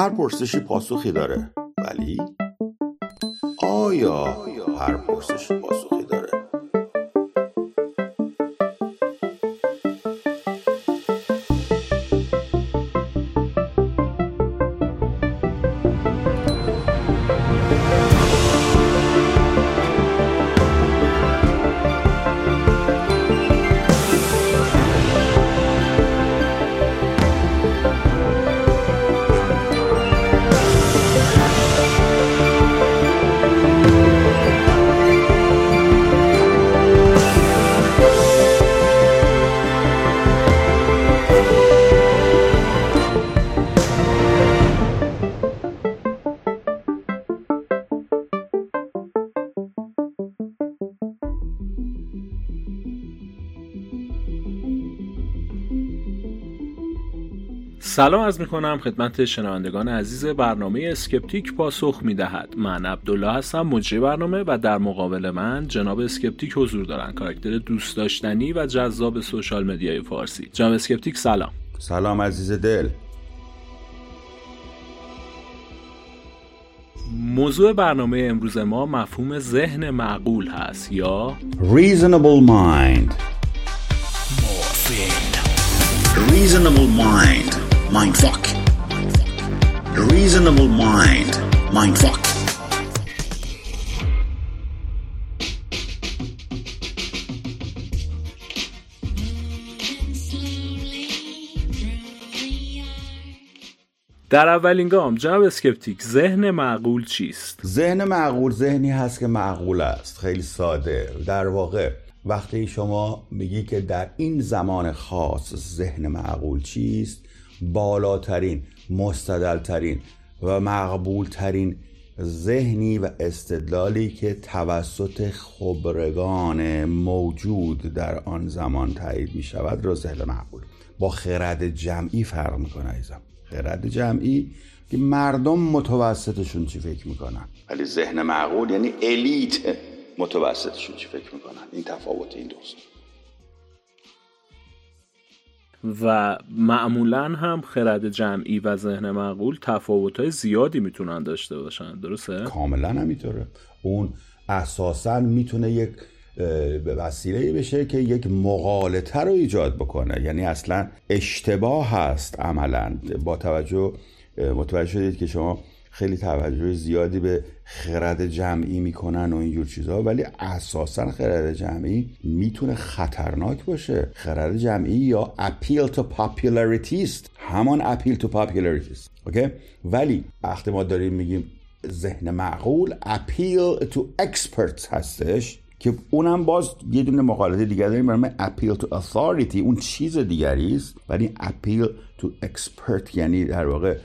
هر پرسشی پاسخی داره. ولی؟ آیا هر پرسشی پاسخی داره؟ سلام عرض می‌کنم خدمت شنوندگان عزیز برنامه اسکپتیک پاسخ می‌دهد. من عبدالله هستم مجری برنامه و در مقابل من جناب اسکپتیک حضور دارن. کاراکتر دوست داشتنی و جذاب social media ی فارسی. جناب اسکپتیک سلام. سلام عزیز دل. موضوع برنامه امروز ما مفهوم ذهن معقول هست یا Reasonable mind. Reasonable mind. Mindfuck reasonable mind. Mindfuck در اولین گام جناب اسکپتیک ذهن معقول چیست؟ ذهن معقول ذهنی هست که معقول است خیلی ساده. در واقع وقتی شما میگی که در این زمان خاص ذهن معقول چیست بالاترین مستدلترین و مقبولترین ذهنی و استدلالی که توسط خبرگان موجود در آن زمان تایید می شود را ذهن معقول با خرد جمعی فرق می‌کنه ایزم خرد جمعی که مردم متوسطشون چی فکر می‌کنن؟ ولی ذهن معقول یعنی الیت متوسطشون چی فکر می‌کنن؟ این تفاوت این دوست. و معمولا هم خرد جمعی و ذهن معقول تفاوت‌های زیادی می‌تونن داشته باشن. درسته؟ کاملا همینطوره. اون اساسا می‌تونه یک وسیله بشه که یک مقالطه رو ایجاد بکنه. یعنی اصلا اشتباه هست عملا. با توجه متوجه شدید که شما خیلی توجه زیادی به خرد جمعی می‌کنن و اینجور چیزها ولی اساسا خرد جمعی می‌تونه خطرناک باشه. خرد جمعی یا appeal to popularity است همان appeal to popularity است اوکی ولی وقتی ما داریم میگیم ذهن معقول appeal to experts هستش که اونم باز یه دونه مقالطه دیگه داریم برای appeal to authority اون چیز دیگری است. ولی appeal to expert یعنی در واقع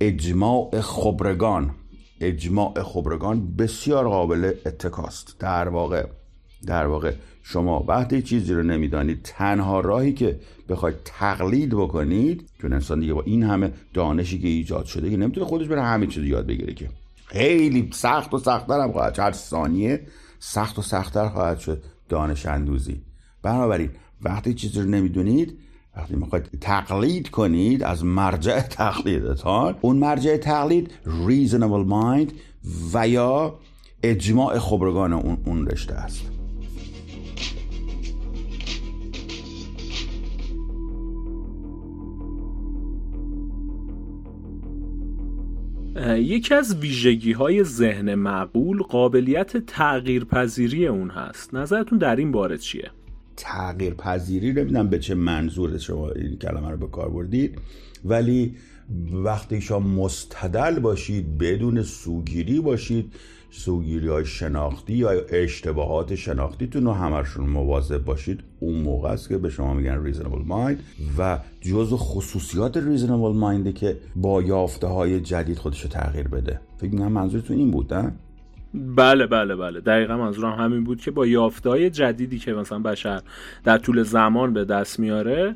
اجماع خبرگان. اجماع خبرگان بسیار قابل اتکاست. در واقع در واقع شما وقتی چیزی رو نمی‌دانید تنها راهی که بخواید تقلید بکنید چون انسان دیگه با این همه دانشی که ایجاد شده که نمی‌تونه خودش بره همه چیز یاد بگیره که. خیلی سخت و سختتر هم خواهد هر ثانیه سخت و سختتر خواهد شد دانش اندوزی. بنابراین وقتی چیزی رو نمی‌دونید وقتی می‌خواید تقلید کنید از مرجع تقلیدتان اون مرجع تقلید reasonable mind و یا اجماع خبرگان اون, اون رشته است یکی از ویژگی های ذهن معقول قابلیت تغییر پذیری اون هست نظرتون در این باره چیه؟ تغییر پذیری نمی‌دونم به چه منظور شما این کلمه رو به کار بردید ولی وقتی شما مستدل باشید بدون سوگیری باشید سوگیری های شناختی یا اشتباهات شناختیتون رو همشون مواظب باشید اون موقع است که به شما میگن ریزنبل مایند و جز خصوصیات ریزنبل ماینده که با یافته های جدید خودش تغییر بده فکر می‌کنم منظورتون این بود نه؟ بله بله بله. دقیقا منظورم همین بود که با یافتهای جدیدی که مثلا بشر در طول زمان به دست میاره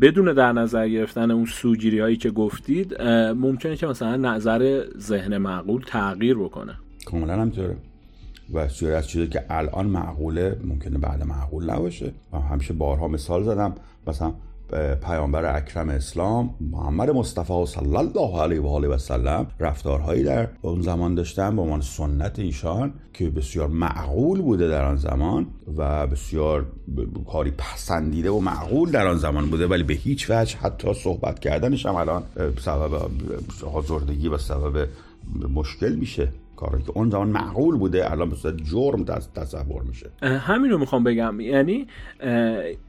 بدون در نظر گرفتن اون سوگیری هایی که گفتید ممکنه که مثلا نظر ذهن معقول تغییر بکنه. کاملا همینطوره. و سوری از چیزی که الان معقوله ممکنه بعد معقول نباشه. و همیشه بارها مثال زدم. مثلا پیامبر اکرم اسلام محمد مصطفی صلی الله علیه و آله و سلم رفتارهایی در اون زمان داشتن به عنوان سنت ایشان که بسیار معقول بوده در آن زمان و بسیار کاری پسندیده و معقول در آن زمان بوده ولی به هیچ وجه حتی صحبت کردنش هم الان سبب آزردگی و سبب مشکل میشه. کاری که اون زمان معقول بوده الان به صورت جرم تصور میشه. همین رو می‌خوام بگم. یعنی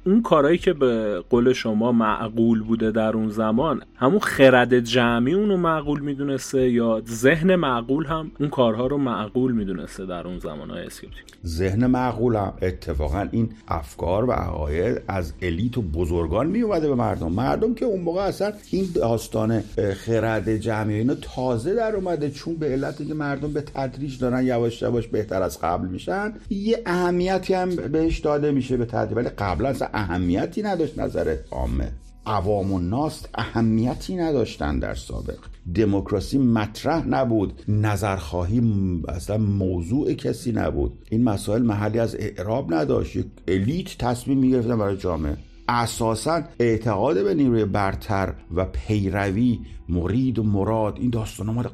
اون کارهایی که به قول شما معقول بوده در اون زمان همون خرد جمعی اونو معقول می‌دونسته یا ذهن معقول هم اون کارها رو معقول می‌دونسته در اون زمان های اسکپتیک ذهن معقول هم. اتفاقا این افکار و عقاید از الیت و بزرگان میومده به مردم. مردم که اون موقع اصلا این داستان خرد جمعی اینا تازه در اومده چون به علتی که مردم به تدریج دارن یواش یواش بهتر از قبل میشن. یه اهمیتی هم بهش داده میشه به تدریج ولی قبلا اصلا اهمیتی نداشت نظر عامه. عوام و ناست اهمیتی نداشتن در سابق. دموکراسی مطرح نبود. نظرخواهی اصلا موضوع کسی نبود. این مسائل محلی از اعراب نداشت. یک الیت تصمیم می‌گرفتن برای جامعه. اساسا اعتقاد به نیروی برتر و پیروی مرید و مراد این داستان مال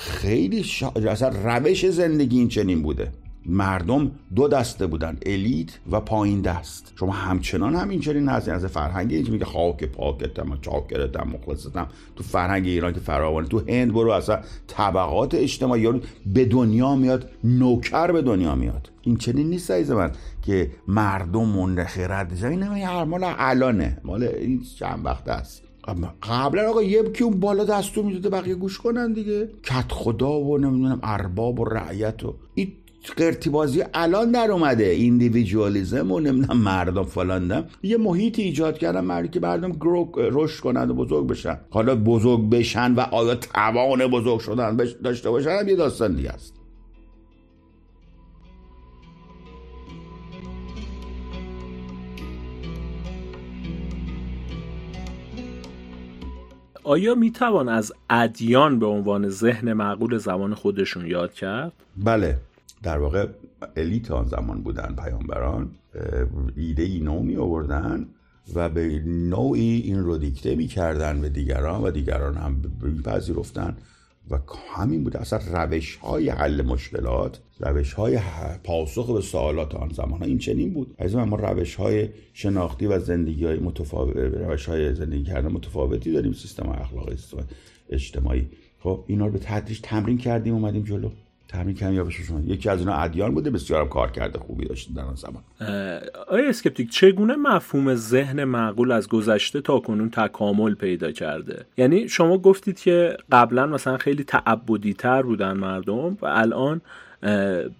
خیلی شا... اصلا روش زندگی این چنین بوده. مردم دو دسته بودن الیت و پایین دست. شما همچنان هم این چنین هستین. از فرهنگ اینجا میگه خاک پاکتم چاکرتم مخلصتم. تو فرهنگ ایران که فراوانه تو هند برو اصلا طبقات اجتماعی یارو به دنیا میاد نوکر به دنیا میاد. این چنین نیست عزیز من که مردم منده خرد این مال الانه. مال این چند وقت است. قبلا آقا یه که اون بالا دستور می‌داده بقیه گوش کنن دیگه. کت خدا و نمی‌دونم ارباب و رعیت و این قرتی بازی الان در اومده. ایندیویدوالیزم و نمی‌دونم مردم فلاندم یه محیطی ایجاد کردن مردی که مردم رشد کنند و بزرگ بشن. حالا بزرگ بشن و آیا توان بزرگ شدن داشته باشن هم یه داستان دیگه است. آیا می توان از ادیان به عنوان ذهن معقول زمان خودشون یاد کرد؟ بله در واقع الیت آن زمان بودن پیامبران ایده ای نو می آوردن و به نوعی این رو دیکته می کردن به دیگران و دیگران هم پذیرفتن و همین بوده اصلا روش های حل مشکلات روش های پاسخ به سوالات آن زمان ها این چنین بود از ما روش های شناختی و زندگی های متفاوت روش های زندگی کردن متفاوتی داریم سیستم اخلاقی سیستم اجتماعی. خب اینا رو به تدریج تمرین کردیم اومدیم جلو. تمرین کردیم یا شما یکی از اینا ادیان بوده بسیارم کار کرده خوبی داشتن در آن زمان. آیا اسکپتیک چگونه مفهوم ذهن معقول از گذشته تا کنون تکامل پیدا کرده؟ یعنی شما گفتید که قبلا مثلا خیلی تعبدی تر بودن مردم و الان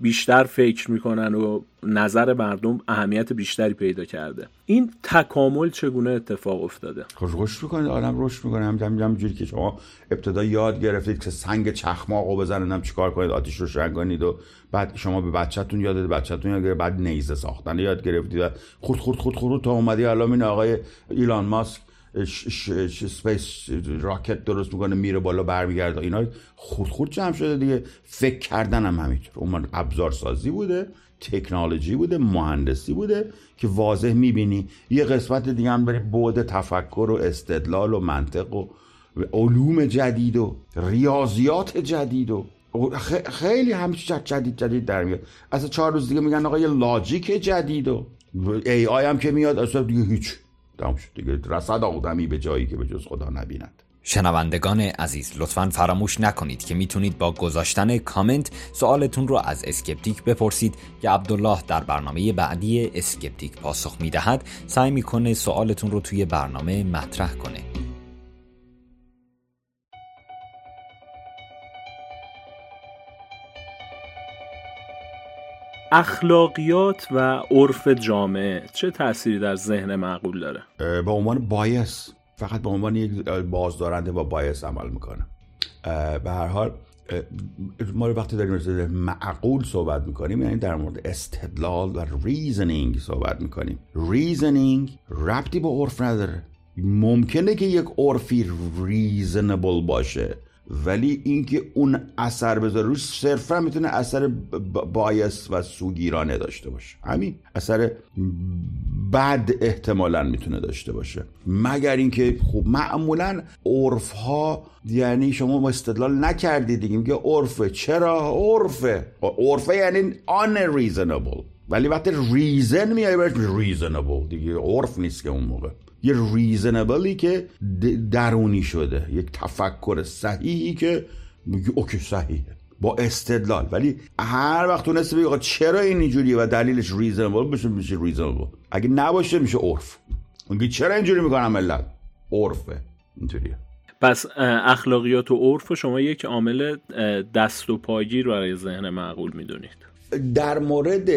بیشتر فکر می‌کنن و نظر مردم اهمیت بیشتری پیدا کرده. این تکامل چگونه اتفاق افتاده؟ خب رشد می‌کنه آدم رشد می‌کنه. هم جوری که شما ابتدا یاد گرفتید که سنگ چخماقو بزنید چیکار کنید. آتیش روشن کنید و بعد شما به بچهتون یاد بچهتون یاد گرفت بعد نیزه ساختن یاد گرفتید. خود خود خود خود تا اومدی. الان این آقای ایلان ماسک space rocket درست می‌کنه میره بالا برمیگرده. اینا خود خود جمع شده دیگه. فکر کردن هم همینطور. اون ابزار سازی بوده تکنولوژی بوده مهندسی بوده که واضح می‌بینی. یه قسمت دیگه هم نظری بود تفکر و استدلال و منطق و علوم جدید و ریاضیات جدید و خیلی هم جدید جدید در میاد. اصلا چهار روز دیگه میگن آقا یه logic جدید و AI هم که میاد اصلا دیگه هیچ تمام شد دیگه. رسد آدمی به جایی که به جز خدا نبیند. شنوندگان عزیز لطفا فراموش نکنید که می‌تونید با گذاشتن کامنت سوالتون رو از اسکپتیک بپرسید که عبدالله در برنامه بعدی اسکپتیک پاسخ می‌دهد. سعی می‌کنه سوالتون رو توی برنامه مطرح کنه. اخلاقیات و عرف جامعه چه تأثیری در ذهن معقول داره؟ به عنوان bias فقط به عنوان یک بازدارنده یا bias عمل می‌کنه. به هر حال ما وقتی داریم راجع معقول صحبت می‌کنیم یعنی در مورد استدلال و reasoning صحبت می‌کنیم. reasoning ربطی به عرف نداره. ممکنه که یک عرفی reasonable باشه. ولی اینکه اون اثر بذاره روش صرفا می‌تونه اثر بایس و سوگیرانه داشته باشه. همین اثر بد احتمالا می‌تونه داشته باشه. مگر اینکه خب معمولا عرف ها یعنی شما استدلال نکردید دیگه میگه عرفه. چرا؟ عرفه. عرفه یعنی unreasonable. ولی وقتی ریزن میای برش ریزنبل دیگه عرف نیست که اون موقع. یه ریزنبلی که درونی شده. یک تفکر صحیحی که میگه okay صحیحه. با استدلال. ولی هر وقت تونسته بگه چرا این اینجوریه و دلیلش reasonable بشه میشه reasonable اگه نباشه میشه عرف. میگه چرا اینجوری می‌کنم ملت؟ عرفه. اینجوریه. پس اخلاقیات و عرف شما یک عامل دست و پاگیر برای ذهن معقول می‌دونید. در مورد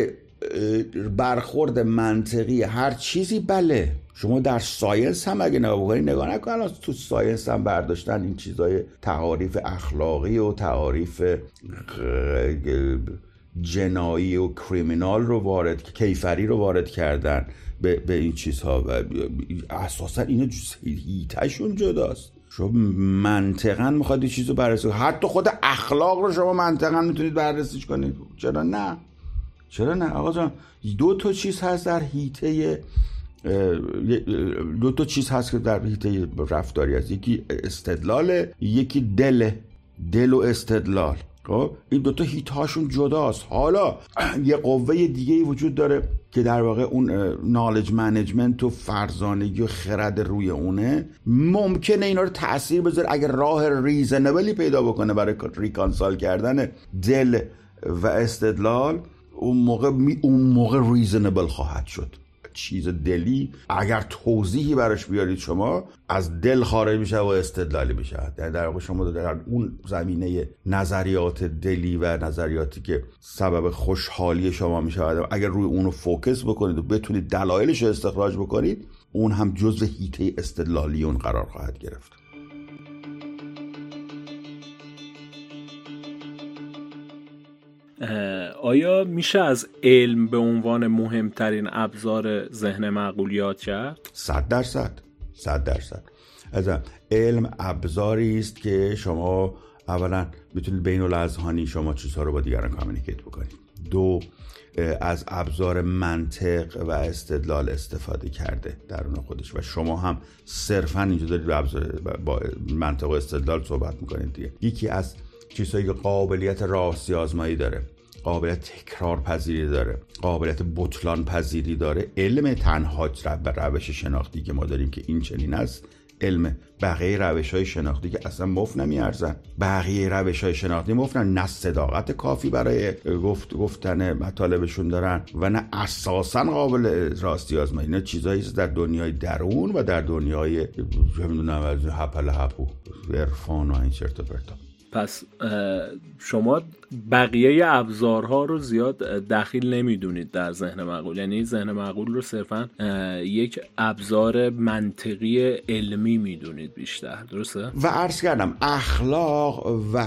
برخورد منطقی هر چیزی بله. شما در science هم اگه نگاه بکنید نگاه نکن تو science هم برداشتن این چیزای تعاریف اخلاقی و تعاریف جنایی و کریمینال رو وارد کیفری رو وارد کردن به, به این چیزها و اساسا اینا هیتشون جداست. شما منطقا می‌خواد چیز رو بررسی حتی خود اخلاق رو شما منطقا می‌تونید بررسیش کنید. چرا نه؟ چرا نه؟ آقا جان دو تا چیز هست در هیته دو تا چیز هست که در هیته رفتاری هست. یکی استدلال یکی دل دل و استدلال. خب این دوتا head هاشون جداست. حالا یه قوه دیگه وجود داره که در واقع اون knowledge management و فرزانگی و خرد روی اونه. ممکنه اینا رو تاثیر بذاره اگر راه reasonable ی پیدا بکنه برای reconcile کردن دل و استدلال اون موقع اون موقع reasonable خواهد شد. چیز دلی اگر توضیحی براش بیارید شما از دل خارج میشه و استدلالی میشه. یعنی در واقع شما در اون زمینه نظریات دلی و نظریاتی که سبب خوشحالی شما میشه اگر روی اونو فوکس بکنید و بتونید دلایلش رو استخراج بکنید اون هم جزء هیته استدلالی اون قرار خواهد گرفت. آیا میشه از علم به عنوان مهمترین ابزار ذهن معقولیات کرد؟ صد درصد صد درصد. از علم ابزاری است که شما اولا می‌تونید بین الاذهانی شما چیزها رو با دیگران کامیکیت بکنید. دو از ابزار منطق و استدلال استفاده کرده درون خودش. و شما هم صرفا اینجا دارید با, با منطق و استدلال صحبت می‌کنید دیگه. یکی از چیزهایی که قابلیت راستی آزمایی داره قابلیت تکرار پذیری داره قابلیت بطلان پذیری داره. علم تنها به روش شناختی که ما داریم که این چنین است علم بقیه روش های شناختی که اصلا مفت نمیارزن. بقیه روش های شناختی مفتن نه صداقت کافی برای گفت گفتن مطالبشون دارن و نه اساسا قابل راستی آزمایی. اینا چیزایی در دنیای درون و در دنیای چه می‌دونم هپل هپو عرفان و این چرت و پرتا. پس شما بقیه ابزارها رو زیاد دخیل نمی‌دونید در ذهن معقول یعنی ذهن معقول رو صرفا یک ابزار منطقی علمی می‌دونید بیشتر درسته؟ و عرض کردم اخلاق و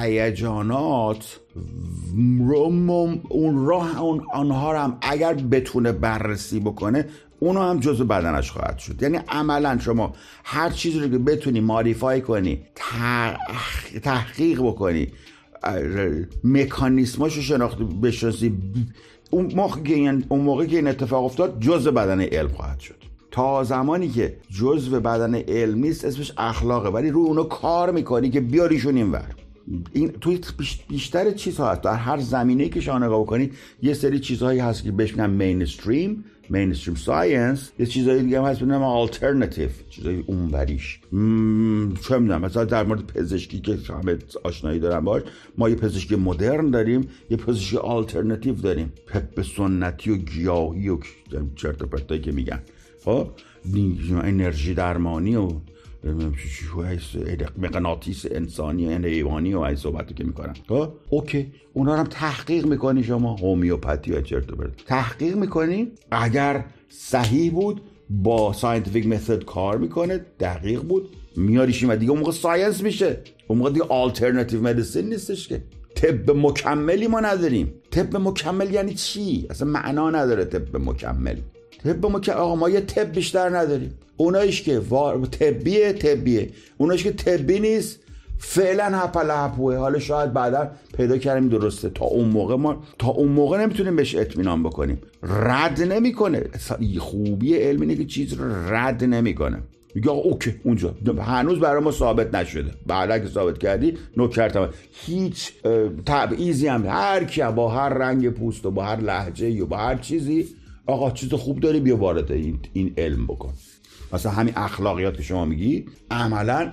هیجانات اون راه اون آنها رو هم اگر بتونه بررسی بکنه اونو هم جزو بدنش خواهد شد. یعنی عملا شما هر چیزی رو که بتونی ماریفای کنی تحقیق بکنی مکانیسماشو شناخت بشناسی اون موقع که اون موقع که این اتفاق افتاد جزء بدنه علم خواهد شد. تا زمانی که جزء بدنه علم نیست اسمش اخلاقه. ولی روی اونو کار می‌کنی که بیاریشون اینور این توی بیشتر چیزها هست در هر زمینه که شما نگاه بکنید یه سری چیزهایی هست که بهش میگن mainstream mainstream science یه چیزایی دیگه هم هست بنام آلترناتیو چیزای اونوریش. چه می‌دونم مثلا در مورد پزشکی که همه آشنایی دارم باش ما یه پزشکی مدرن داریم یه پزشکی آلترناتیو داریم. پپ سنتی و گیاهی و چرت و که میگن. خب؟ انرژی درمانی و مقناطیس انسانی و حیوانی و این صحبتی که می‌کنن. خب؟ اوکی. اونا هم تحقیق می‌کنی شما. هومیوپاتی و چرت تحقیق می‌کنی؟ اگر صحیح بود با scientific method کار می‌کنه دقیق بود میاریمش و دیگه اون موقع science میشه. اون موقع دیگه alternative medicine نیستش که. طب مکملی ما نداریم. طب مکمل یعنی چی؟ اصلا معنا نداره طب مکمل. طب مکمل آقا ما یه طب بیشتر نداریم. اونایش که طبیه طبیه. اونایش که طبی نیست فعلا هپل هپوه. حالا شاید بعدا پیدا کردیم درسته. تا اون موقع ما تا اون موقع نمی‌تونیم بهش اطمینان بکنیم. رد نمی‌کنه. خوبی علم اینه که چیز رو رد نمی‌کنه. آقا okay اونجا. هنوز برای ما ثابت نشده. بعد که ثابت کردی نکرت هیچ تبعیضی هم هر کی با هر رنگ پوست و با هر لهجه یا با هر چیزی آقا چیز خوب داری بیا وارد این, این علم بکن. مثلا همین اخلاقیات که شما میگی عملا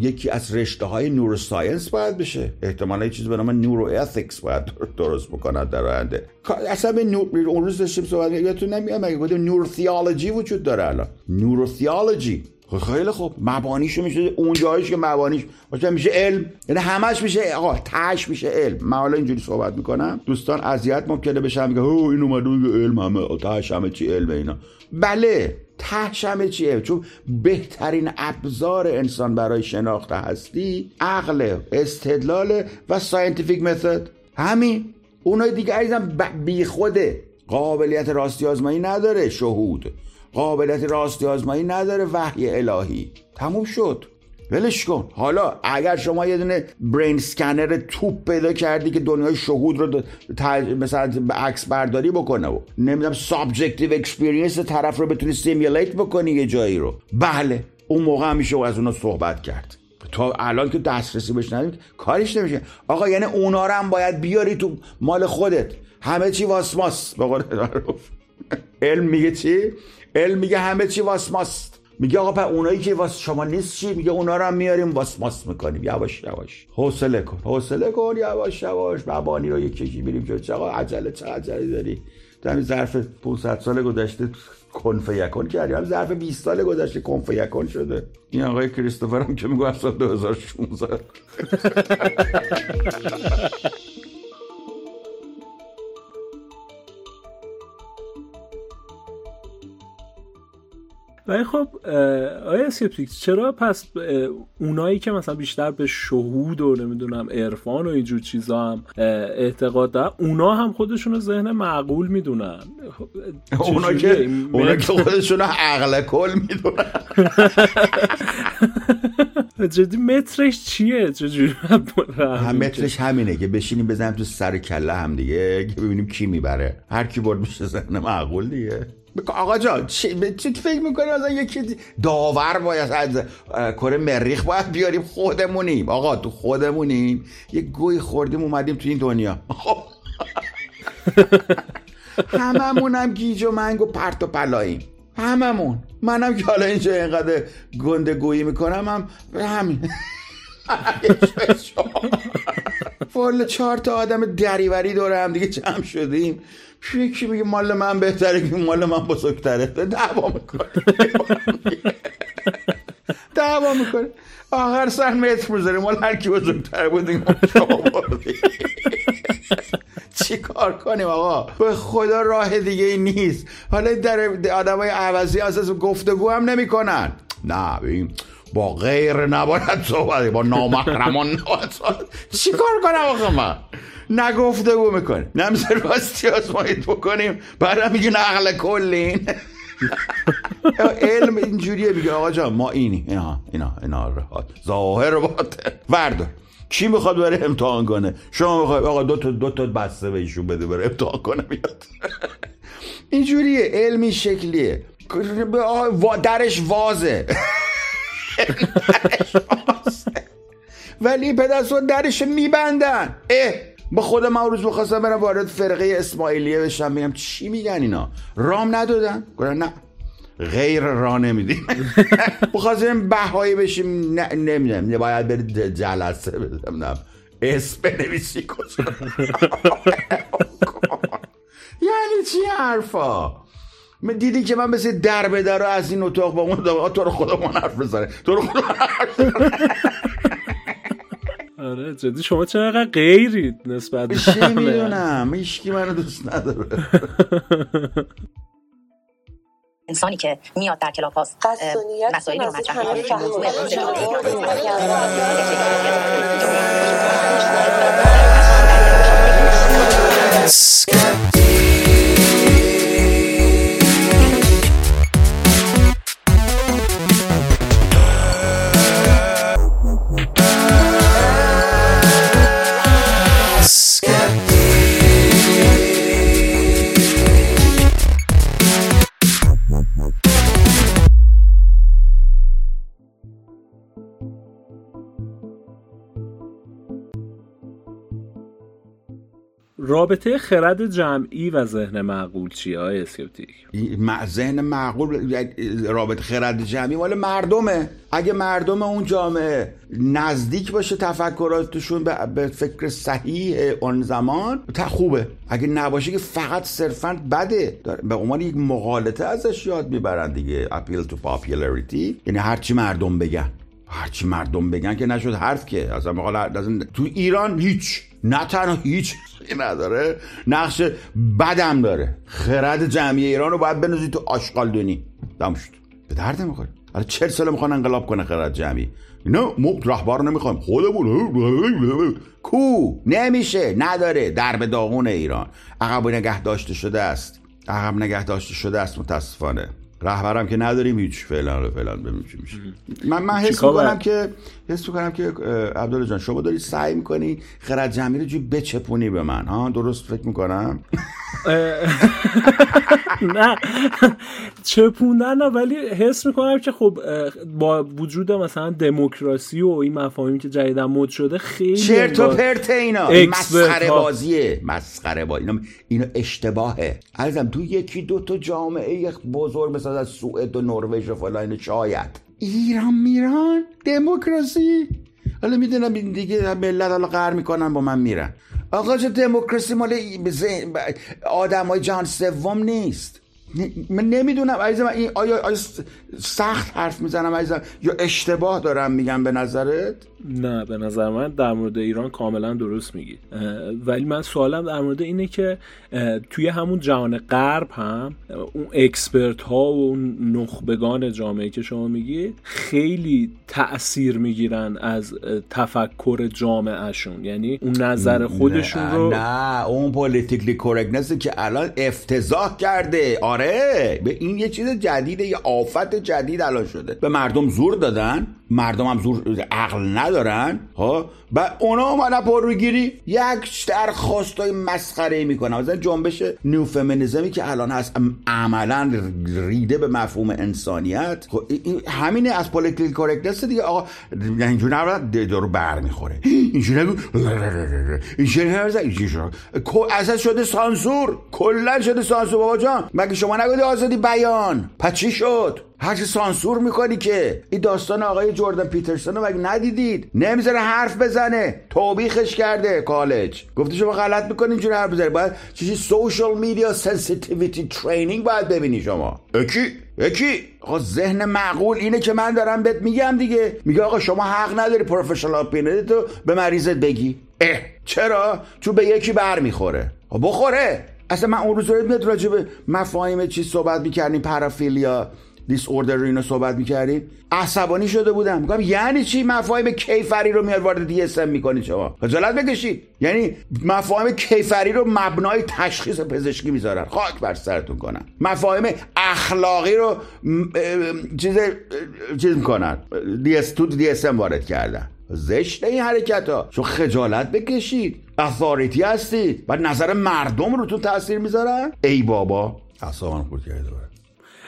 یکی از رشته های neuroscience باید بشه. احتمالا چیزی به نام neuroethics باید درست بکنند در آینده. اصلا به نور... اون روز داشتیم صحبت یادتون نمیاد؟ مگه گفتیم نورو وجود داره الان؟ نورو خب خیلی خوب. مبانیشو میشه اون جایش که مبانیش. باشه میشه علم. یعنی همش میشه آقا تاش میشه علم. من حالا اینجوری صحبت می‌کنم. دوستان اذیت ممکنه بشن میگه او این اومده علم همه تاش همه چی علم اینا. بله تهش همه چیه؟ چون بهترین ابزار انسان برای شناخت هستی عقل استدلال و scientific method همین. اونای دیگه عزیزم بی خوده قابلیت راستی آزمایی نداره شهود. قابلیت راستی آزمایی نداره وحی الهی. تموم شد. ولش کن. حالا اگر شما یه دونه brain scanner توپ پیدا کردی که دنیای شهود رو مثلا عکس برداری بکنه و نمی‌دونم subjective experience طرف رو بتونی simulate بکنی یه جایی رو. بله اون موقع میشه از اونا صحبت کرد. تا الان که دسترسی بهش نداریم کاریش نمیشه. آقا یعنی اونا رو هم باید بیاری تو مال خودت. همه چی واسماس. به علم میگه چی؟ علم میگه همه چی واسماست. میگه آقا پر اونایی که واس شما نیست چی؟ میگه اونا رو هم میاریم واسماس می‌کنیم. یواش یواش. حوصله کن حوصله کن یواش یواش. مبانی رو یکی یکی میریم جو چقدر عجله چه عجله داری؟ همین ظرف 500 سال گذشته کنف یکن کردی. هم ظرف 20 سال گذشته کنف یکن شده. این آقای کریستوفر هم که میگه سال 2016 ولی خب آیا اسکپتیک چرا پس اونایی که مثلا بیشتر به شهود و نمی‌دونم عرفان و اینجور چیزا هم اعتقاد دارن اونا هم خودشون رو ذهن معقول می‌دونن؟ اونا که اونا که خودشون رو عقل کل می‌دونن. جدی مترش چیه؟ چجوری هم مترش همینه که بشینیم بزنیم تو سر و کله هم دیگه که ببینیم کی می‌بره. هر کی برد میشه ذهن معقول دیگه. آقا جان چی, چی فکر می‌کنی از یکی داور باید از کره مریخ باید بیاریم؟ خودمونیم. آقا تو خودمونیم. یه گوی خوردیم اومدیم تو این دنیا. هممونم گیج و منگ و پرت و پلاییم. هممون. منم که حالا اینجا اینقدر گنده گویی می‌کنم هم همین. والا چهار تا آدم دریوری دوره هم دیگه جمع شدیم. یکی میگه مال من بهتره؟ که مال من بزرگتره؟ دعوا می‌کنه. دعوا می‌کنه. آخر سر متر می‌ذاره. مال هر کی بزرگتره بود چی کار کنیم آقا؟ به خدا راه دیگه ای نیست. حالا در آدم های عوضی اساس گفتگو هم نمی‌کنن. نه ببین با غیر نباید صحبت با نامحرمان نباید صحبت چی کار کنم آقا من؟ نگفته بو می‌کنه نمیشه راستی آزمایید بکنیم. بعد میگه نقل کلین. علم اینجوریه میگه آقا جان ما اینی. اینا اینا اینا ظاهر باطن ورد کی می‌خواد بره امتحان کنه؟ شما می‌خواد آقا دو تا دو تا بسته به ایشون بده بره امتحان کنه میاد. اینجوریه. علمی شکلیه. درش وازه. ولی پدرسون درش میبندن. اه با خودم من روز بخواستم برم وارد فرقه اسماعیلیه بشم بگم چی میگن اینا. رام ندادن. گفتن نه غیر را نمیدیم. بخواستیم بهایی بشیم. نمی‌دونم. باید برید جلسه بدم. اسم بنویسی یعنی چی حرفا؟ دیدی که من مثل در به در از این اتاق با اون تو رو خدا من حرف بزنه تو رو خدا حرف آره جدی شما چقدر غیرید نسبت به چه می‌دونم هیچکی منو دوست نداره انسانی که میاد در کلاب هاست مسائلی رو مطرح می‌کنه که موضوع رابطه خرد جمعی و ذهن معقول چیه های اسکپتیک؟ ذهن معقول رابطه خرد جمعی مال مردمه. اگه مردم اون جامعه نزدیک باشه تفکراتشون به فکر صحیح اون زمان تا خوبه. اگه نباشه که فقط صرفا بده. به عنوان یک مقالطه ازش یاد می‌برن دیگه. اپیل تو پاپولاریتی یعنی هرچی مردم بگن. هرچی مردم بگن که نشد حرف که. از تو ایران هیچ. نه تنها هیچ. نداره. نقش بدم داره. خرد جمعی ایران رو باید بنوزی تو آشغال دونی دم شد. به درد می‌خوره حالا چهل سال می‌خوان انقلاب کنه خرد جمعی. نه ما رهبر نمی‌خوایم. خودمون. کو؟ نمیشه. نداره. در به داغون ایران. عقب نگه داشته شده است. عقب نگه داشته شده است متاسفانه. رهبرم که نداریم هیچ فعلا فعلا ببینیم چی میشه. من من حس می‌کنم که حس می‌کنم که عبدالله جان شما داری سعی می‌کنی خرد جمعی رو جو بچپونی به من ها؟ درست فکر می‌کنم؟ نه. چپوندن نه ولی حس می‌کنم که خب با وجود مثلا دموکراسی و این مفاهیمی که جدیدا مد شده خیلی چرت و پرت اینا. مسخره بازیه. مسخره بازی اینا, اینا اشتباهه. عزیزم تو یکی دو تا جامعه بزرگ مثلا از سوئد و نروژ و فلان شاید. ایران میران دموکراسی. حالا می‌دونم دیگه ملت حالا قهر می‌کنن با من میرن. آقا چه دموکراسی مال آدم های جهان سوم نیست. من نمی‌دونم عزیزم این آیا, آیا سخت حرف می‌زنم عزیزم؟ یا اشتباه دارم میگم به نظرت؟ نه به نظر من در مورد ایران کاملا درست میگی. ولی من سوالم در مورد اینه که توی همون جهان غرب هم اون اکسپرت ها و اون نخبگان جامعه که شما میگی خیلی تاثیر می‌گیرن از تفکر جامعهشون. یعنی اون نظر خودشون رو نه اون politically correctness که الان افتضاح کرده. آره به این یه چیز جدیده یه آفت جدید الان شده. به مردم زور دادن مردم هم زور عقل ندارن ها؟ و اونا اومدن پروگیری یک درخواست های مسخره می‌کنن. مثلا جنبش new feminism ی که الان هست عملا ریده به مفهوم انسانیت. خب همینه از political correctness دیگه. آقا اینجوری نباید رو بر می‌خوره. اینجوری نگو. اینجوری اصلا شده سانسور. کلا شده سانسور. بابا جان مگه شما نگفتی آزادی بیان؟ پس چی شد؟ هرچی سانسور می‌کنی که. این داستان آقای جردن پیترسون رو ندیدید؟ نمی‌ذاره حرف بزنه. توبیخش کرده کالج. گفته شما غلط می‌کنی اینجوری حرف بزنی. باید چیزی social media sensitivity training باید ببینی شما. OK یکی؟ آقا ذهن معقول اینه که من دارم بهت میگم دیگه. میگه آقا شما حق نداری professional opinion ت تو به مریضت بگی. اه چرا؟ چون به یکی بر می‌خوره. بخوره. اصلا من اون روز میاد راجع به مفاهیم چی صحبت می‌کردیم paraphilia disorder رو اینو صحبت می‌کردیم عصبانی شده بودم. میگم یعنی چی مفاهیم کیفری رو میاد وارد DSM می‌کنی شما؟ خجالت بکشید. یعنی مفاهیم کیفری رو مبنای تشخیص پزشکی می‌ذارن. خاک بر سرتون کنن. مفاهیم اخلاقی رو چیز چیز می‌کنن. DS تو DSM وارد کردن. زشت این حرکت ها چون خجالت بکشید. authority هستید. و نظر مردم رو تو تاثیر می‌ذارن. ای بابا. اصلا خود کرده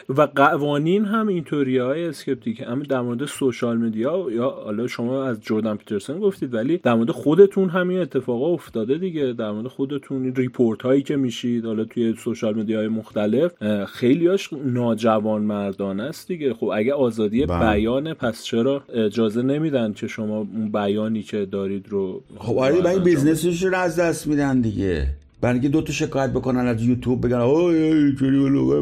و قوانین هم اینطوری آقای اسکپتیک هم در مورد social media یا حالا شما از جردن پیترسن گفتید ولی در مورد خودتون همین اتفاقا افتاده دیگه. در مورد خودتون این report هایی که میشید حالا توی social media های مختلف خیلیاش ناجوانمردانه است دیگه. خب اگه آزادی بله. بیانه پس چرا اجازه نمیدن که شما اون بیانی که دارید رو خب آره business ش رو از دست میدن دیگه. برای اینکه دو تا شکایت بکنن از یوتیوب بگن اوه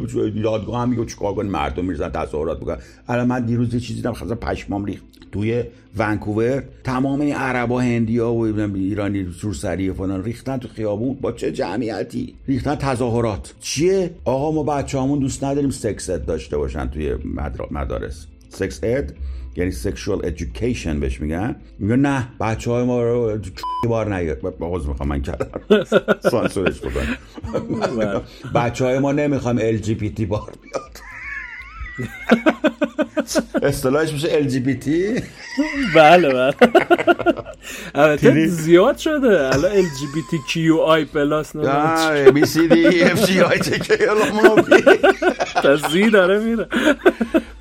چری دادگاه هم میگه چیکار کن مردم میریزن تظاهرات بکنن الان من دیروز یه چیزی دیدم خاصا پشمام ریخت توی ونکوور. تمام این عربا هندیا و ایرانی سری فلان ریختن تو خیابون. با چه جمعیتی؟ ریختن تظاهرات. چیه؟ آقا ما بچه‌هامون دوست نداریم سکس داشته باشن توی مدارس. sex ed یعنی sexual education بهش میگن. میگن نه بچه های ما رو بار نیاد. باز می‌خوام من کردم سانسورش بکنم بچه های ما نمی‌خوام LGBT بار بیاد. اصطلاحش میشه LGBT بله بله. البته زیاد شده. الان ال جی بی تی کیو آی پلاس نه بی سی دی اف جی آی تی کی تا زی داره میره.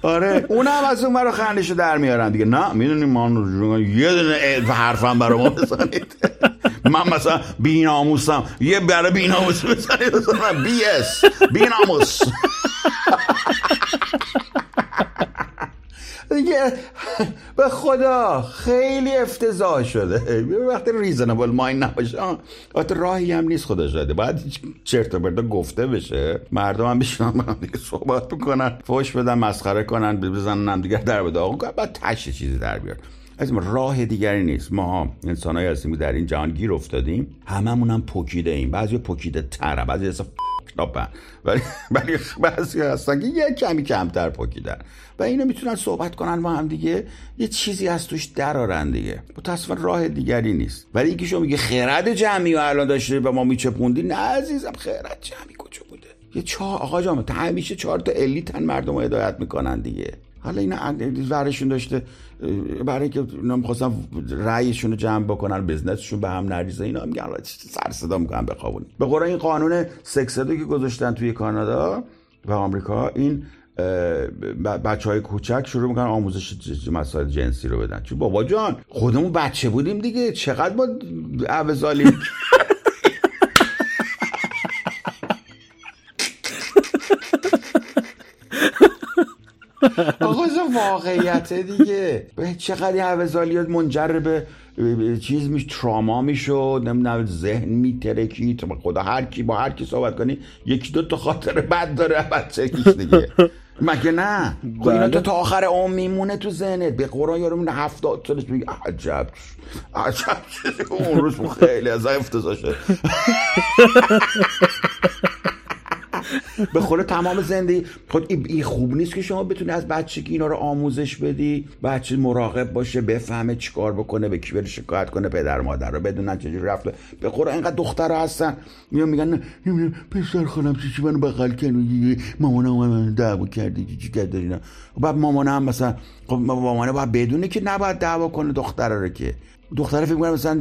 آره. اونم از اون رو خندشو در میارن دیگه. نه می‌دونی ما یه دونه حرفم برای ما بزنید. من مثلا بیناموسم. یه برای بیناموس بزنید. بی اس. بیناموس. دیگه به خدا خیلی افتضاح شده. وقتی ریزنبل ماین نباشه وقتی راهی هم نیست خدا شده باید چرت و گفته بشه مردم هم بشنن هم دیگه صحبت بکنن فوش بدن مسخره کنن بزنن دیگه در داغون کنن بعد چیزی در بیار. از راه دیگری نیست. ما انسان های هستیم در این جهان گیر افتادیم. هممون هم پکیده ایم. بعضی پکیده تره بعضی اصلا ولی ولی بعضی هستن که یه کمی کمتر پکیدن و اینو می‌تونن صحبت کنن با هم دیگه. یه چیزی از توش درارن دیگه. متاسفانه راه دیگری نیست. ولی اینکه شما میگه خرد جمعی و الان داشته و ما میچپوندی نه عزیزم خرد جمعی کجا بوده؟ یه چهار آقا جان همیشه چهار تا الیتن مردم رو هدایت می‌کنن دیگه. حالا اینا ورشون داشته برای که اینا می‌خواستن رأیشون رو جمع بکنن بزنسشون به هم نریزه اینا میگن سر صدا می‌کنن بخوابونی. به قرآن این قانون سکسدو که گذاشتن توی کانادا و آمریکا این بچه های کوچک شروع می‌کنن آموزش مسائل جنسی رو بدن. چون بابا جان خودمون بچه بودیم دیگه. چقدر ما عوضالیم آقا واقعیت دیگه. چقدر عوضالیات منجر به چیز میش تراما می‌شد نمی‌دونم ذهن میترکید خدا هر کی با هر کی صحبت کنی یکی دو تا خاطر بد داره بچه دیگه. مگه نه؟ خب اینا تو بله. تا آخر عمر میمونه تو ذهنت. به قرآن یارو میونه هفتاد سالش میگه عجب. عجب. اون روز خیلی از افتضاح شد به خود تمام زندگی. خود این خوب نیست که شما بتونی از بچگی اینا رو آموزش بدی بچه مراقب باشه بفهمه چیکار بکنه به کی شکایت کنه پدر مادر رو بدونن چجوری رفته به قرآن اینقدر دختر هستن. میان میگن نمی‌دونم پسر خودم چی منو بغل کنه مامانم من دعوا کردی چی کرد اینا بعد مامانم مثلا خب مامانه باید بدونه که نباید دعوا کنه دختر رو که. دختره فکر کنه مثلا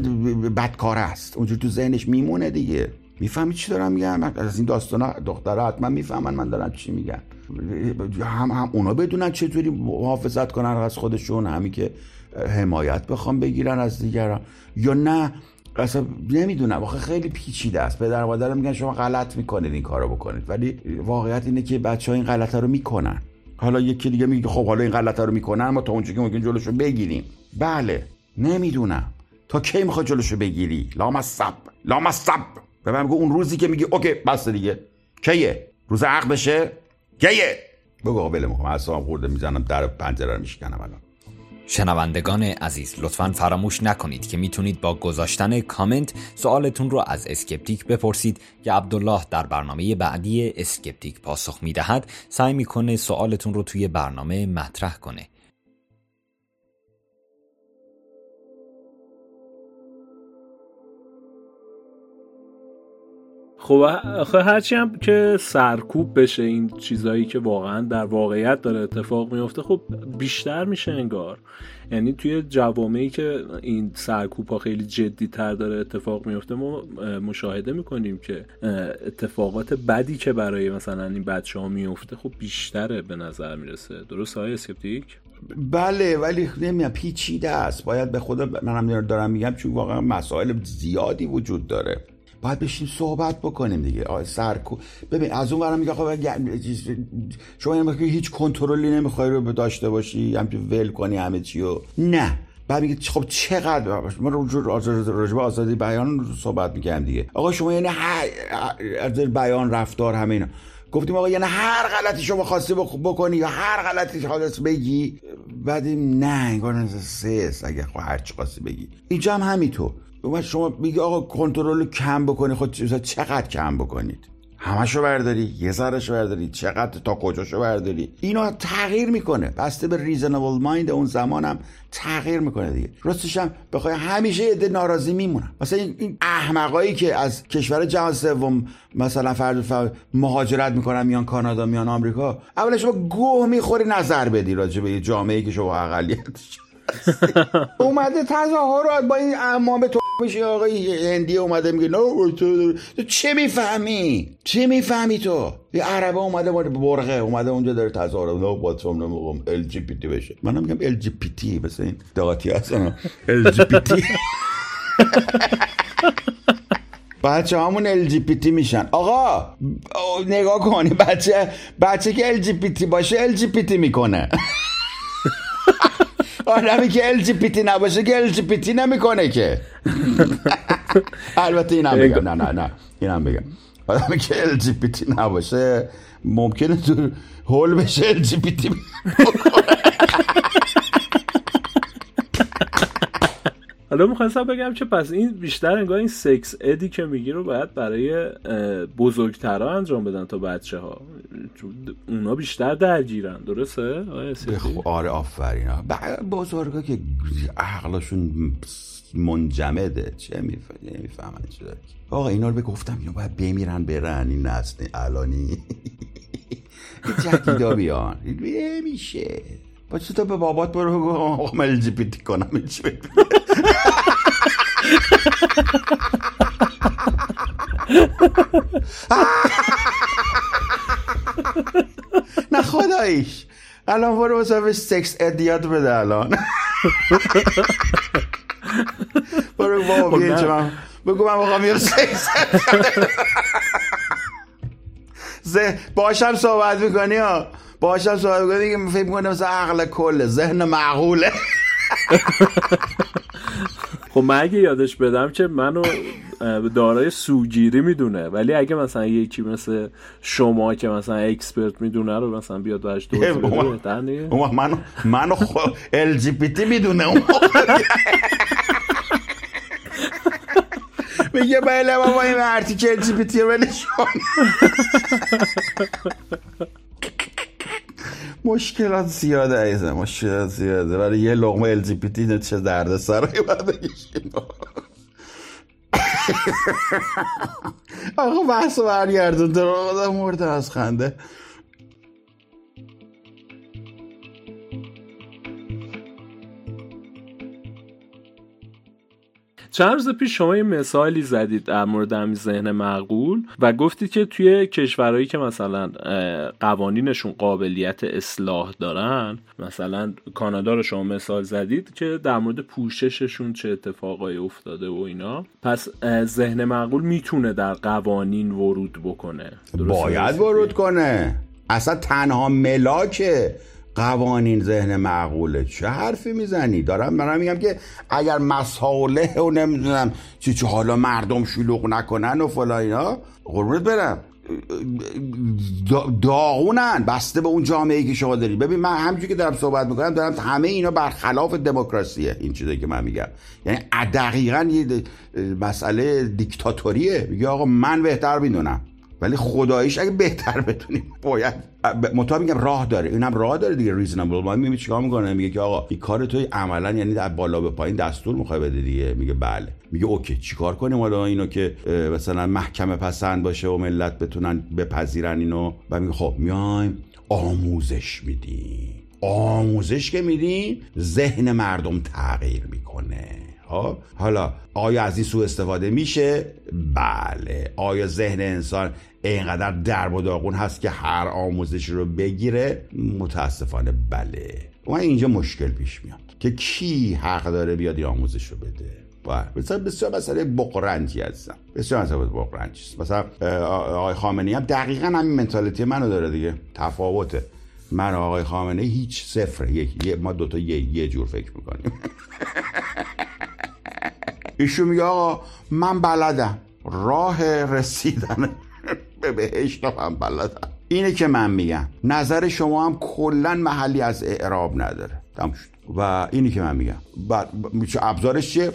بدکار است. اونجور تو ذهنش میمونه دیگه. می‌فهمی چی دارم میگم؟ از این داستان دخترها حتما می‌فهمن من دارم چی میگم. هم هم اونا بدونن چطوری محافظت کنن از خودشون همی که حمایت بخوام بگیرن از دیگران. یا نه اصلا نمی‌دونم. واقعا خیلی پیچیده است. پدر مادر میگن شما غلط می‌کنید این کارو بکنید. ولی واقعیت اینه که بچه ها این غلطه رو می‌کنن. حالا یکی دیگه میگه خب حالا این غلطه رو می‌کنن ما تا اونجا که ممکن جلوشو بگیریم. بله نمی‌دونم. تا کی می‌خواد جلوشو بگیری؟ لامصب. لامصب. به من بگو اون روزی که میگی OK بس دیگه. کیه؟ روز عقد بشه؟ کیه؟ بگو قابل می‌خوام اصلا خورده می‌زنم در پنجره رو میشکنم الان. شنوندگان عزیز لطفا فراموش نکنید که می‌تونید با گذاشتن کامنت سوالتون رو از اسکپتیک بپرسید که عبدالله در برنامه بعدی اسکپتیک پاسخ می‌دهد سعی می‌کنه سوالتون رو توی برنامه مطرح کنه. خب هرچی هم که سرکوب بشه این چیزایی که واقعا در واقعیت داره اتفاق میفته خب بیشتر میشه انگار. یعنی توی جوامعی که این سرکوب ها خیلی جدی تر داره اتفاق میفته ما مشاهده می‌کنیم که اتفاقات بدی که برای مثلا این بچه ها میفته خب بیشتره به نظر می‌رسه. درست های اسکپتیک؟ بله ولی نمی‌دونم پیچیده است. باید به خدا منم دارم میگم چون واقعا مسائل زیادی وجود داره. باید بشیم صحبت بکنیم دیگه. سرکو ببین از اون برم میگه خب شما یعنی هیچ کنترلی نمی‌خوای رو داشته باشی همچون ول کنی همه چی نه. بعد میگه خب چقدر ما راجب آزادی بیان صحبت می‌کنم دیگه. آقا شما یعنی هر بیان رفتار همه اینا. گفتیم آقا یعنی هر غلطی شما خواستی بکنی یا هر غلطی خواستی بگی. بعد نه انگار سه اگه خب هر چی خواستی بگی. اینجا هم همینطور. شما میگه آقا کنترل کم بکنی خود چقدر کم بکنید؟ همشو برداری یه ذرهشو برداری چقدر تا کجاشو برداری؟ اینا تغییر می‌کنه. بسته به ریزنبل مایند اون زمانم تغییر می‌کنه دیگه. راستش هم بخوای همیشه عده ناراضی میمونن. مثلا این احمقایی که از کشور جهان سوم مثلا فرد مهاجرت می‌کنن میان کانادا میان آمریکا اولا شما گوه می‌خوری نظر بدی راجع به جامعه که شما اقلیت اومده تظاهرات با این اعمام تو میشه آقای هندی اومده میگه نه تو چه می‌فهمی؟ چه می‌فهمی تو؟ یه عربه اومده با برقه اومده اونجا داره تظاهرات نه با تو نمیگم ال جی پی تی بشه. منم میگم ال جی پی تی مثل این دقاتی هستن. ال جی پی تی بچه همون تی میشن. آقا نگاه کنی بچه بچه که تی باشه تی می‌کنه. آدمی که ال جی پی تی نباشه که ال جی پی تی نمی‌کنه که. البته اینم بگم. نه نه نه. اینم بگم. آدمی که ال جی پی تی نباشه ممکنه تو هول بشه ال جی پی تی حالا می‌خواستم بگم که پس این بیشتر انگار این سکس ادی که میگی رو باید برای بزرگترها انجام بدن تا بچه ها اونا بیشتر درگیرن درسته؟ آره آفرین. بزرگا که عقلشون منجمده. چه می‌فهمن چه داری آقا اینا رو بگفتم اینا باید بمیرن برن. این نسل الانی جدیدا بیان. میشه با تو به بابات برو بگو آقا من الژیبیتی کنم چی نه خداییش. الان برو واسه سکس ادیات بده الان. برو بابا بیا چه بگو من بخوام یه سکس باشم صحبت می‌کنی ها. باشم می‌کنی که فکر می‌کنه مثل عقل کله ذهن معقوله. خب من اگه یادش بدم که منو دارای سوگیری می‌دونه. ولی اگه مثلا یکی مثل شما که مثلا اکسپرت می‌دونه رو مثلا بیاد برش دوز بده منو منو ال جی پی تی می‌دونه. میگه بله بابا این ال جی پی تی رو مشکلات زیاده ایزه مشکلات زیاده. ولی یه لغمه ال جی پی تی چه درد سرایی باید بکشیم آقا بحث برگردون در آدم مرده از خنده. چند روز پیش شما یه مثالی زدید در مورد همین ذهن معقول و گفتید که توی کشورهایی که مثلا قوانینشون قابلیت اصلاح دارن مثلا کانادا رو شما مثال زدید که در مورد پوشششون چه اتفاقایی افتاده و اینا. پس ذهن معقول می‌تونه در قوانین ورود بکنه. باید ورود کنه. اصلا تنها ملاکه. قوانین ذهن معقوله. چه حرفی می‌زنی؟ دارم من میگم که اگر مساله و نمی‌دونم چی چه حالا مردم شلوغ نکنن و فلا اینا قربونت برم. داغونن. بسته به اون جامعه ای که شما دارید ببین من همچون که دارم صحبت می‌کنم دارم همه اینا برخلاف دموکراسیه. این چیزی که من میگم. یعنی دقیقا یه مسئله دیکتاتوریه. میگه آقا من بهتر می‌دونم. ولی خداییش اگه بهتر بتونیم باید مطابق میگم راه داره. اینم راه داره دیگه ریزنبل ما میگه چیکار می‌کنه؟ میگه که آقا این کار توی عملا یعنی در بالا به پایین دستور می‌خوای بده دیگه. میگه بله. میگه اوکی چیکار کنیم حالا اینو که مثلا محکمه پسند باشه و ملت بتونن بپذیرن اینو؟ و میگه خب میایم آموزش میدیم. آموزش که میدیم ذهن مردم تغییر می‌کنه. خب؟ حالا آیا از این سوء استفاده میشه؟ بله. آیا ذهن انسان اینقدر درب و داغون هست که هر آموزش رو بگیره متاسفانه بله. و اینجا مشکل پیش میاد که کی حق داره بیاد این آموزش رو بده؟ بسیار بسیار مسئله بقرنجی هستم. بسیار مسئله بقرنجی است. مثلا آقای خامنه‌ای هم دقیقا همین منتالیتی منو داره دیگه. تفاوته. من آقای خامنه هیچ صفر یک ما دوتا یه, یه جور فکر می‌کنیم. ایشون میگه آقا من بلدم. راه رسیدن به بهشت هم بلدم اینه که من میگم. نظر شما هم کلا محلی از اعراب نداره. و اینی که من میگم. میشه ابزارش چیه؟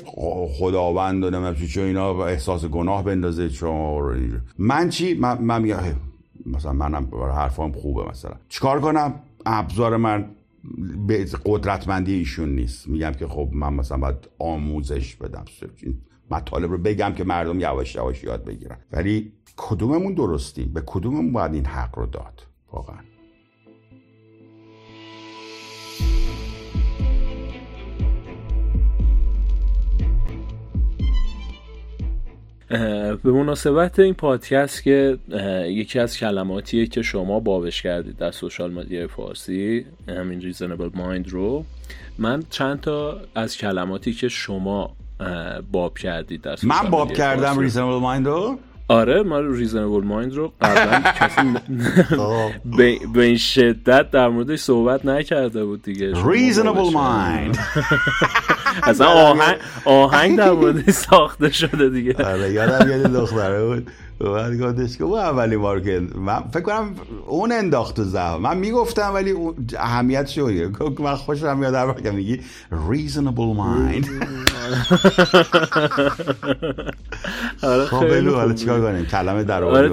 خداوند دادم چه اینا احساس گناه بندازه شما من چی؟ من, من میگم مثلا منم حرفام خوبه مثلا. چیکار کنم؟ ابزار من به قدرتمندی ایشون نیست. میگم که خب من مثلا باید آموزش بدم. مطالب رو بگم که مردم یواش یواش یاد بگیرن. ولی کدوممون درستیم به کدوممون باید این حق رو داد؟ واقعا. به مناسبت این پادکست که یکی از کلماتیه که شما بابش کردید در social media فارسی همین reasonable mind رو. من چند تا از کلماتی که شما باب کردید در من باب کردم reasonable mind رو؟ آره ما reasonable mind رو قبلا کسی خب. به این شدت در موردش صحبت نکرده بود دیگه. reasonable mind اصلا آهنگ آهنگ در موردش ساخته شده دیگه. آره یادم یاد دختره بود. بعد گفتش که اون اولی بار که من فکر کنم اون انداخت تو زهر من می‌گفتم ولی اهمیت شویه من خوشم میاد در که میگی reasonable mind. آره خب حالا چیکار کنیم؟ کلمه در آره,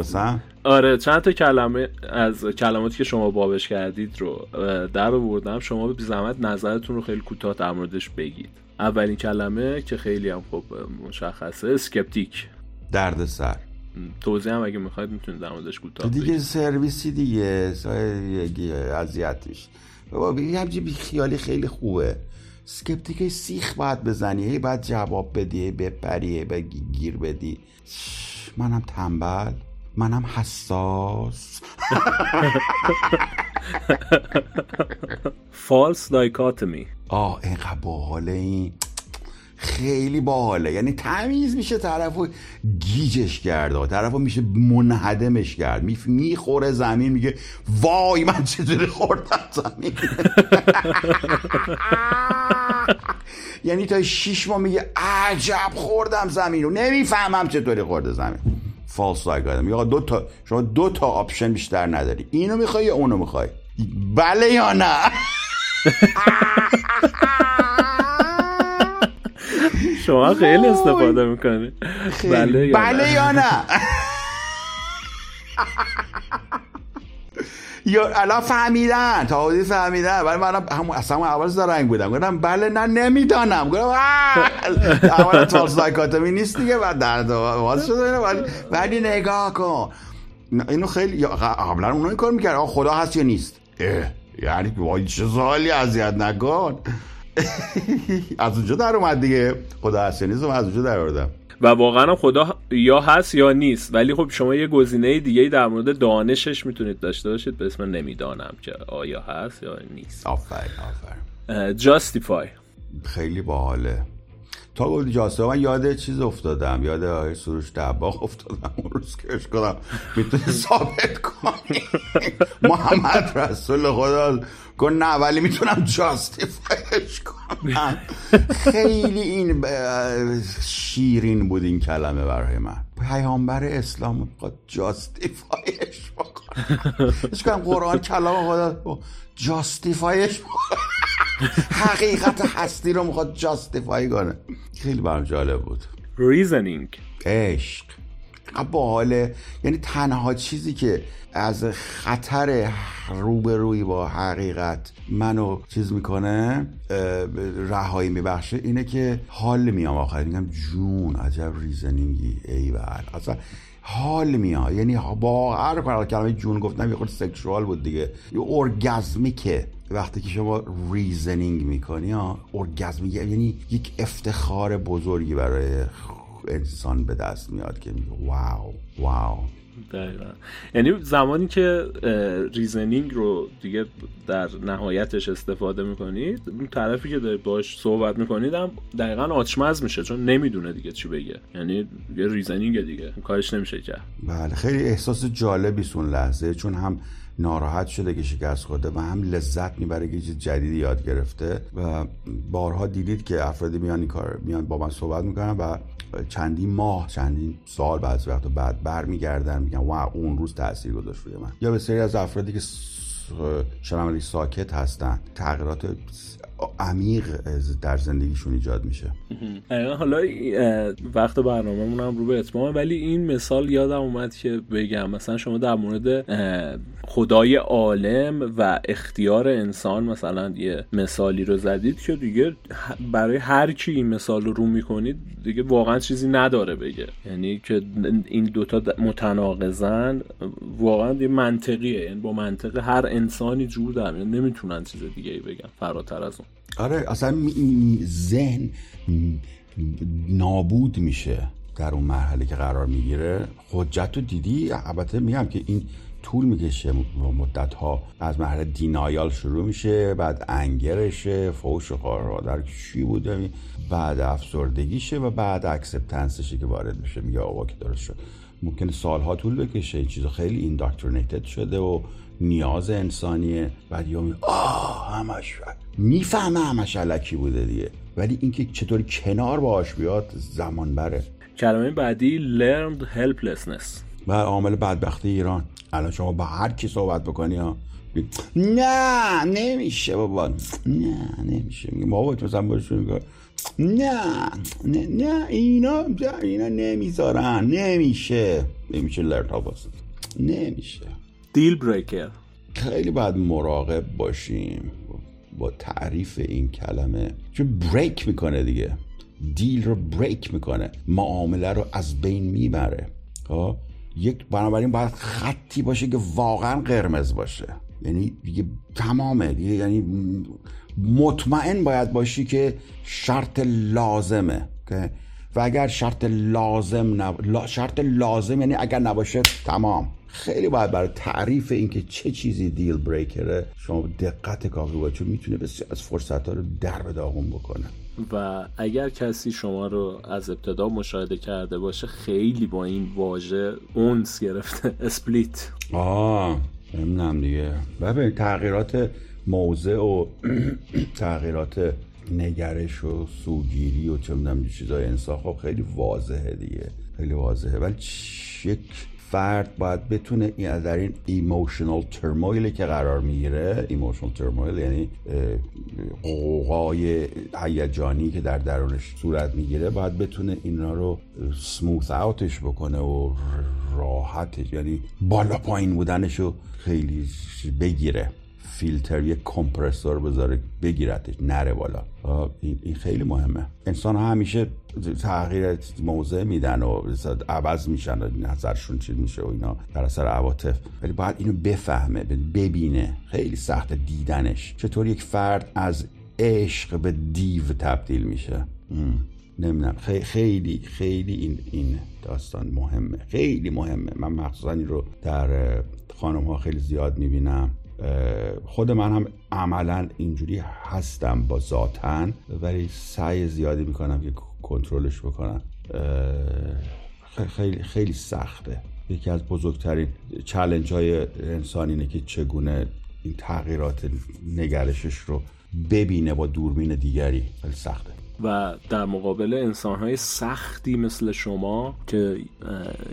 آره چند تا کلمه از کلماتی که شما بابش کردید رو در آوردم. شما به زحمت نظرتون رو خیلی کوتاه در موردش بگید. اولین کلمه که خیلی هم خب مشخصه اسکپتیک درد سر. توضیح هم اگه می‌خواید می‌تونید در موردش کوتاه دیگه سرویسی دیگه اذیتش. بابا همچی بی خیالی خیلی خوبه. سکپتیک سیخ باید بزنی هی باید جواب بدی بپری بگی گیر بدی. منم تنبل. منم حساس. فالس دایکاتمی آه اینقدر باحاله این خیلی باحاله. یعنی تمیز میشه طرفو گیجش کرده طرفو میشه منهدمش کرد. می‌خوره زمین میگه وای من چطوری خوردم زمین؟ یعنی تا شیش ماه میگه عجب خوردم زمین رو. نمی‌فهمم چطوری خورده زمین. false dichotomy دو تا شما دو تا option بیشتر نداری. اینو می‌خوای یا اونو می‌خوای؟ بله یا نه؟ شما خیلی استفاده می‌کنی. بله یا بله یا نه؟ یا الان فهمیدن تا حدودی فهمیدن. ولی من هم اصلا اول زرنگ بودم گفتم بله نه نمی‌دانم. گفتم اول تال سایکاتمی نیست دیگه بعد درد واز شده ولی ولی نگاه کن. اینو خیلی قبلا اونو این کار می‌کرد. خدا هست یا نیست؟ یعنی وای چه سوالی اذیت نکن. از اونجا در اومد دیگه. خدا هست یا نیست از اونجا در آوردم. و واقعا خدا یا هست یا نیست. ولی خب شما یه گزینه دیگه در مورد دانشش می‌تونید داشته باشید. به اسم نمی‌دانم که آیا هست یا نیست. آفرین آفرین. جاستیفای خیلی باحاله. تا گفتی جاسته من یاد چیز افتادم یاد آقای سروش دباغ افتادم اون روز که کنم. می‌تونی ثابت کنی. محمد رسول خدا. گفت نه ولی می‌تونم جاستیفایش کنم. خیلی این شیرین بود این کلمه برای من. پیامبر اسلام می‌خواد جاستیفایش بکنم قرآن کلام خدا. justify ش حقیقت هستی رو می‌خواد justify کنه. خیلی برام جالب بود. reasoning عشق. باحاله یعنی تنها چیزی که از خطر روبرویی با حقیقت منو چیز می‌کنه رهایی میبخشه اینه که حال میام آخر میگم جون عجب reasoning ی ای بر. اصلا حال میاد یعنی با هر کلمه جون گفتم یه خود سکشوال بود دیگه. یه orgasmic ه وقتی که شما reasoning می‌کنی ها ارگزم یعنی یک افتخار بزرگی برای انسان به دست میاد که میگه wow wow. دقیقا. یعنی زمانی که reasoning رو دیگه در نهایتش استفاده می‌کنید اون طرفی که دارید باش صحبت می‌کنید هم دقیقا آچمز میشه چون نمی‌دونه دیگه چی بگه. یعنی یه reasoning دیگه کارش نمیشه کرد. بله خیلی احساس جالبی اون لحظه چون هم ناراحت شده که شکست خورده و هم لذت می‌بره که چیز جدیدی یاد گرفته و بارها دیدید که افرادی میان این کار میان با من صحبت می‌کنن و چندین ماه چندین سال بعد وقت بعد برمیگردن میگن وا اون روز تاثیر گذاشت روی من. یا بسیاری از افرادی که شنوندگی ساکت هستن تغییرات عمیق در زندگیشون ایجاد میشه. حالا وقت برنامه هم رو به اتمامه ولی این مثال یادم اومد که بگم. مثلا شما در مورد خدای عالم و اختیار انسان مثلا یه مثالی رو زدید که دیگه برای هر کی این مثال رو رو می‌کنید دیگه واقعا چیزی نداره بگه. یعنی که این دوتا متناقضن واقعا یه منطقیه. یعنی با منطق هر انسانی جور در نمی‌تونن چیز دیگه ای بگن. فراتر از آره اصلا ذهن نابود میشه در اون مرحله که قرار می‌گیره. حجت رو دیدی؟ البته میگم که این طول می‌کشه. مدت ها از مرحله دینایال شروع میشه بعد انگرشه فوش و در چی بوده؟ بعد افسردگیشه و بعد اکسپتنسشه که وارد میشه. میگه آقا که درست شد. ممکنه سالها طول بکشه. این چیزا خیلی اینداکترینیتد شده و نیاز انسانیه بعد می آه همش می‌فهمه همش علکی بوده دیگه. ولی اینکه چطوری کنار باش بیاد زمان بره. کلمه بعدی learned helplessness. و عامل بدبختی ایران. الان شما با هر کی صحبت بکنی ها نه نمیشه بابا. نه نمیشه. میگه بابا مثلا باشون نه نه نه اینا اینا نمی‌ذارن. نمیشه. نمیشه لرن نمیشه. دیل بریکر. خیلی باید مراقب باشیم با تعریف این کلمه. چون بریک می‌کنه دیگه. دیل رو بریک می‌کنه. معامله رو از بین می‌بره. خب؟ یک بنابراین باید خطی باشه که واقعا قرمز باشه. یعنی دیگه تمامه. دیگه یعنی مطمئن باید باشی که شرط لازمه. که و اگر شرط لازم نب... شرط لازم یعنی اگر نباشه تمام. خیلی باید برای تعریف اینکه چه چیزی دیل بریکره شما دقت کافی باید چون می‌تونه بسیار از فرصت ها رو در به داغون بکنه. و اگر کسی شما رو از ابتدا مشاهده کرده باشه خیلی با این واژه انس گرفته. split آه نمی‌دونم دیگه. ببین تغییرات موضع و تغییرات نگرش و سوگیری و چه می‌دونم چیزای انسان خب خیلی واضحه دیگه. خیلی واضحه. ولی یک فرد باید بتونه این در این emotional turmoil ی که قرار می‌گیره emotional turmoil یعنی قوقای هیجانی که در درونش صورت می‌گیره باید بتونه اینا رو سموث اوتش بکنه و راحتش یعنی بالا پایین بودنش رو خیلی بگیره. فیلتر یک کمپرسور بذاره بگیرتش نره بالا. این خیلی مهمه. انسان همیشه تغییر موضع میدن و عوض میشن و نظرشون چیز میشه و اینا در اثر عواطف. ولی باید اینو بفهمه ببینه. خیلی سخت دیدنش. چطور یک فرد از عشق به دیو تبدیل میشه؟ نمی‌دونم. خیلی خیلی این این داستان مهمه. خیلی مهمه. من مخصوصا این رو در خانم ها خیلی زیاد می‌بینم. خود من هم عملا اینجوری هستم با ذاتن ولی سعی زیادی می‌کنم که کنترلش بکنم. خیلی خیلی سخته. یکی از بزرگترین چلنج های انسان اینه که چگونه این تغییرات نگرشش رو ببینه با دوربین دیگری. خیلی سخته. و در مقابل انسانهای سختی مثل شما که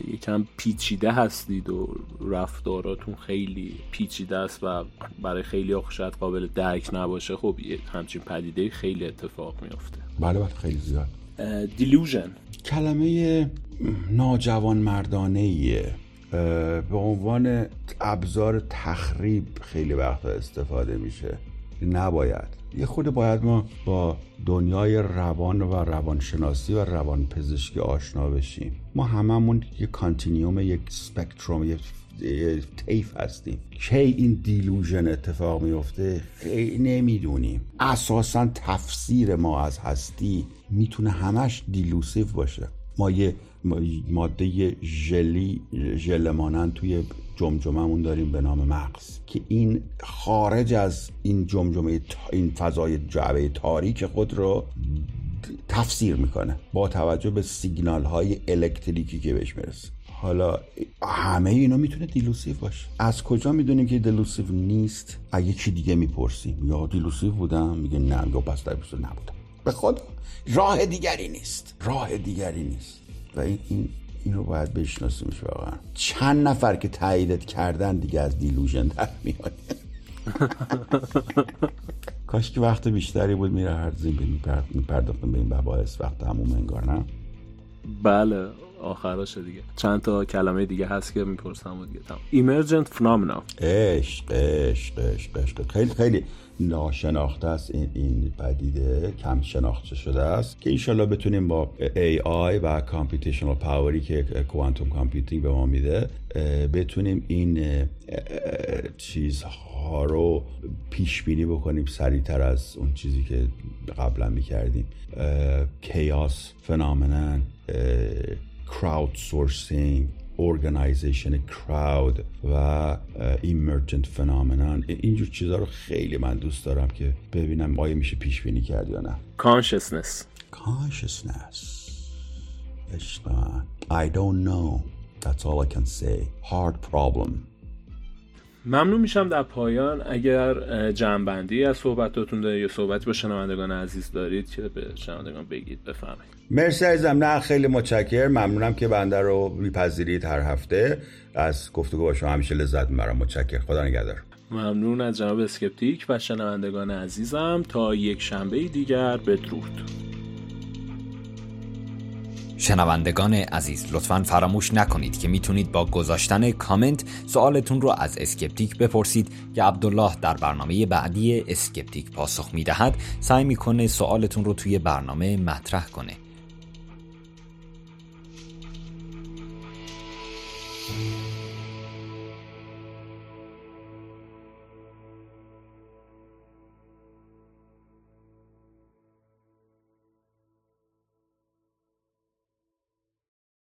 یکم پیچیده هستید و رفتاراتون خیلی پیچیده است و برای خیلی شاید قابل درک نباشه خب همچین پدیده خیلی اتفاق میافته. بله بله خیلی زیاد. delusion. کلمه ناجوان مردانه ایه به عنوان ابزار تخریب خیلی وقتا استفاده میشه. نباید. یه خورده باید ما با دنیای روان و روانشناسی و روانپزشکی آشنا بشیم. ما هممون یه continuum یک spectrum یک طیف هستیم. کی این delusion اتفاق میفته؟ خیلی نمی‌دونیم. اساسا تفسیر ما از هستی می‌تونه همش delusive باشه. ما یه ماده ژلی ژل مانند توی جمجمهمون داریم به نام مغز که این خارج از این جمجمه این فضای جعبه تاریک خود رو تفسیر می‌کنه با توجه به سیگنال های الکتریکی که بهش می‌رسه. حالا همه اینا می‌تونه delusive باشه. از کجا می‌دونیم که delusive نیست؟ از یکی دیگه می‌پرسیم. آیا delusive بودم میگه نه یا پس نبودم به خود راه دیگری نیست. راه دیگری نیست. و این, این رو باید بشناسیمش واقعا. چند نفر که تاییدت کردن دیگه از دیلوژن در میاد. کاش که وقت بیشتری بود میره هر زین میپرداختم به این مباحث وقت همون انگار نه؟ بله آخراشه دیگه. چند تا کلمه دیگه هست که می‌پرسم و دیگه تمام. ایمرجنت فنامنا عشق عشق عشق. خیلی خیلی ناشناخته است این, این پدیده کم شناخته شده است که ایشالله بتونیم با AI و computational power ی که quantum computing به ما میده بتونیم این چیزها رو پیش بینی بکنیم سریعتر از اون چیزی که قبلا می‌کردیم. chaos phenomenon crowd sourcing organization crowd و ایمرجنت فنامنان اینجور چیزها رو خیلی من دوست دارم که ببینم آیا میشه پیش بینی کرد یا نه. کانشسنس consciousness. I don't know. That's all I can say. Hard problem. ممنون میشم در پایان. اگر جنبندی از صحبتاتون دارید یا صحبتی با شنوندگان عزیز دارید که به شنوندگان بگید؟ بفرمایید. مرسی عزیزم. نه خیلی متشکر ممنونم که بنده رو میپذیرید هر هفته. از گفتگو با شما همیشه لذت می‌برم. متشکر خدا نگهدار. ممنون از جناب اسکپتیک و شنوندگان عزیزم. تا یک شنبه دیگر بدرود. شنوندگان عزیز لطفا فراموش نکنید که می‌تونید با گذاشتن کامنت سوالتون رو از اسکپتیک بپرسید که عبدالله در برنامه بعدی اسکپتیک پاسخ می‌دهد. سعی می‌کنه سوالتون رو توی برنامه مطرح کنه.